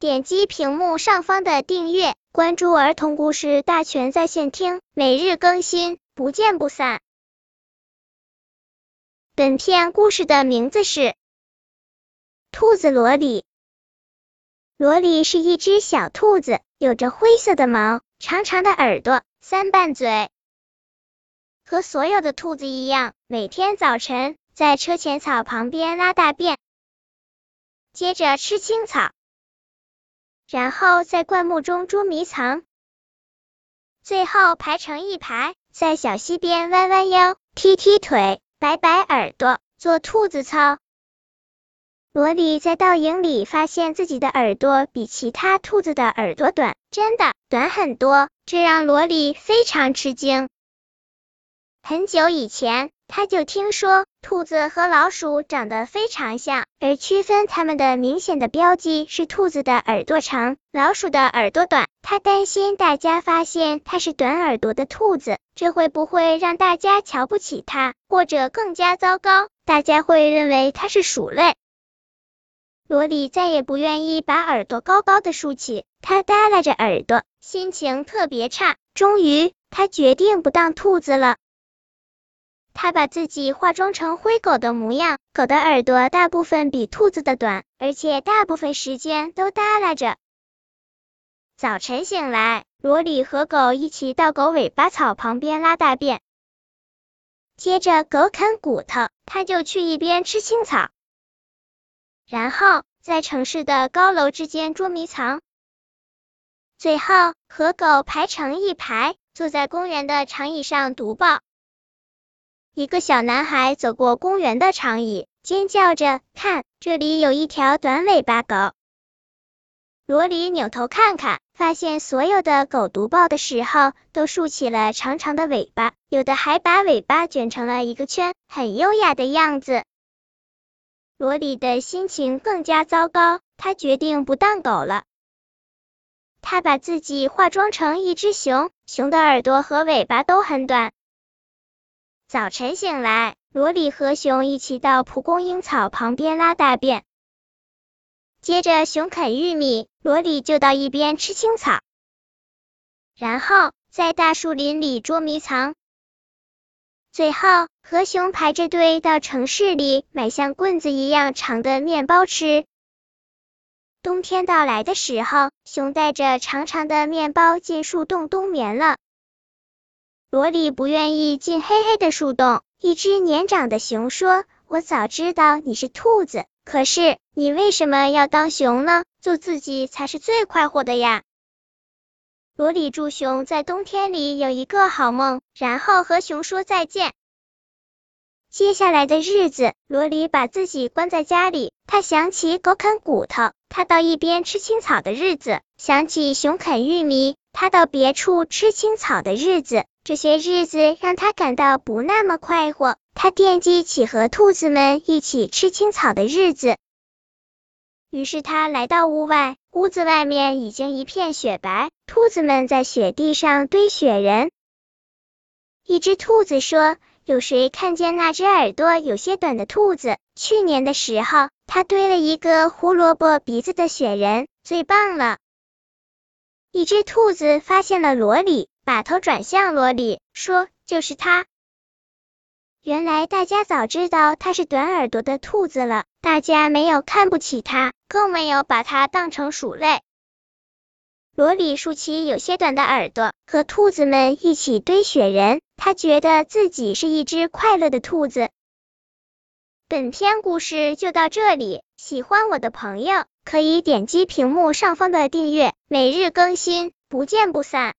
点击屏幕上方的订阅，关注儿童故事大全在线听，每日更新，不见不散。本片故事的名字是《兔子罗里》。罗里是一只小兔子，有着灰色的毛，长长的耳朵，三瓣嘴。和所有的兔子一样，每天早晨在车前草旁边拉大便。接着吃青草，然后在灌木中捉迷藏，最后排成一排，在小溪边弯弯腰、踢踢腿、摆摆耳朵，做兔子操。罗里在倒影里发现自己的耳朵比其他兔子的耳朵短，真的短很多，这让罗里非常吃惊。很久以前。他就听说兔子和老鼠长得非常像，而区分它们的明显的标记是兔子的耳朵长，老鼠的耳朵短。他担心大家发现它是短耳朵的兔子，这会不会让大家瞧不起它，或者更加糟糕，大家会认为它是鼠类。罗里再也不愿意把耳朵高高的竖起，他耷拉着耳朵，心情特别差。终于，他决定不当兔子了。他把自己化妆成灰狗的模样，狗的耳朵大部分比兔子的短，而且大部分时间都耷拉着。早晨醒来，罗里和狗一起到狗尾巴草旁边拉大便，接着狗啃骨头，他就去一边吃青草，然后在城市的高楼之间捉迷藏，最后和狗排成一排，坐在公园的长椅上读报。一个小男孩走过公园的长椅，尖叫着：“看，这里有一条短尾巴狗！”罗里扭头看看，发现所有的狗读报的时候都竖起了长长的尾巴，有的还把尾巴卷成了一个圈，很优雅的样子。罗里的心情更加糟糕，他决定不当狗了。他把自己化妆成一只熊，熊的耳朵和尾巴都很短。早晨醒来，罗里和熊一起到蒲公英草旁边拉大便。接着，熊啃玉米，罗里就到一边吃青草。然后在大树林里捉迷藏。最后，和熊排着队到城市里买像棍子一样长的面包吃。冬天到来的时候，熊带着长长的面包进树洞冬眠了。罗里不愿意进黑黑的树洞。一只年长的熊说：“我早知道你是兔子，可是你为什么要当熊呢？做自己才是最快活的呀！”罗里祝熊在冬天里有一个好梦，然后和熊说再见。接下来的日子，罗里把自己关在家里。他想起狗啃骨头，他到一边吃青草的日子；想起熊啃玉米，他到别处吃青草的日子。这些日子让他感到不那么快活，他惦记起和兔子们一起吃青草的日子。于是他来到屋外，屋子外面已经一片雪白，兔子们在雪地上堆雪人。一只兔子说：“有谁看见那只耳朵有些短的兔子？去年的时候，它堆了一个胡萝卜鼻子的雪人，最棒了。”一只兔子发现了罗里。把头转向罗里，说：“就是他。”原来大家早知道他是短耳朵的兔子了，大家没有看不起他，更没有把他当成鼠类。罗里竖起有些短的耳朵，和兔子们一起堆雪人，他觉得自己是一只快乐的兔子。本篇故事就到这里，喜欢我的朋友可以点击屏幕上方的订阅，每日更新，不见不散。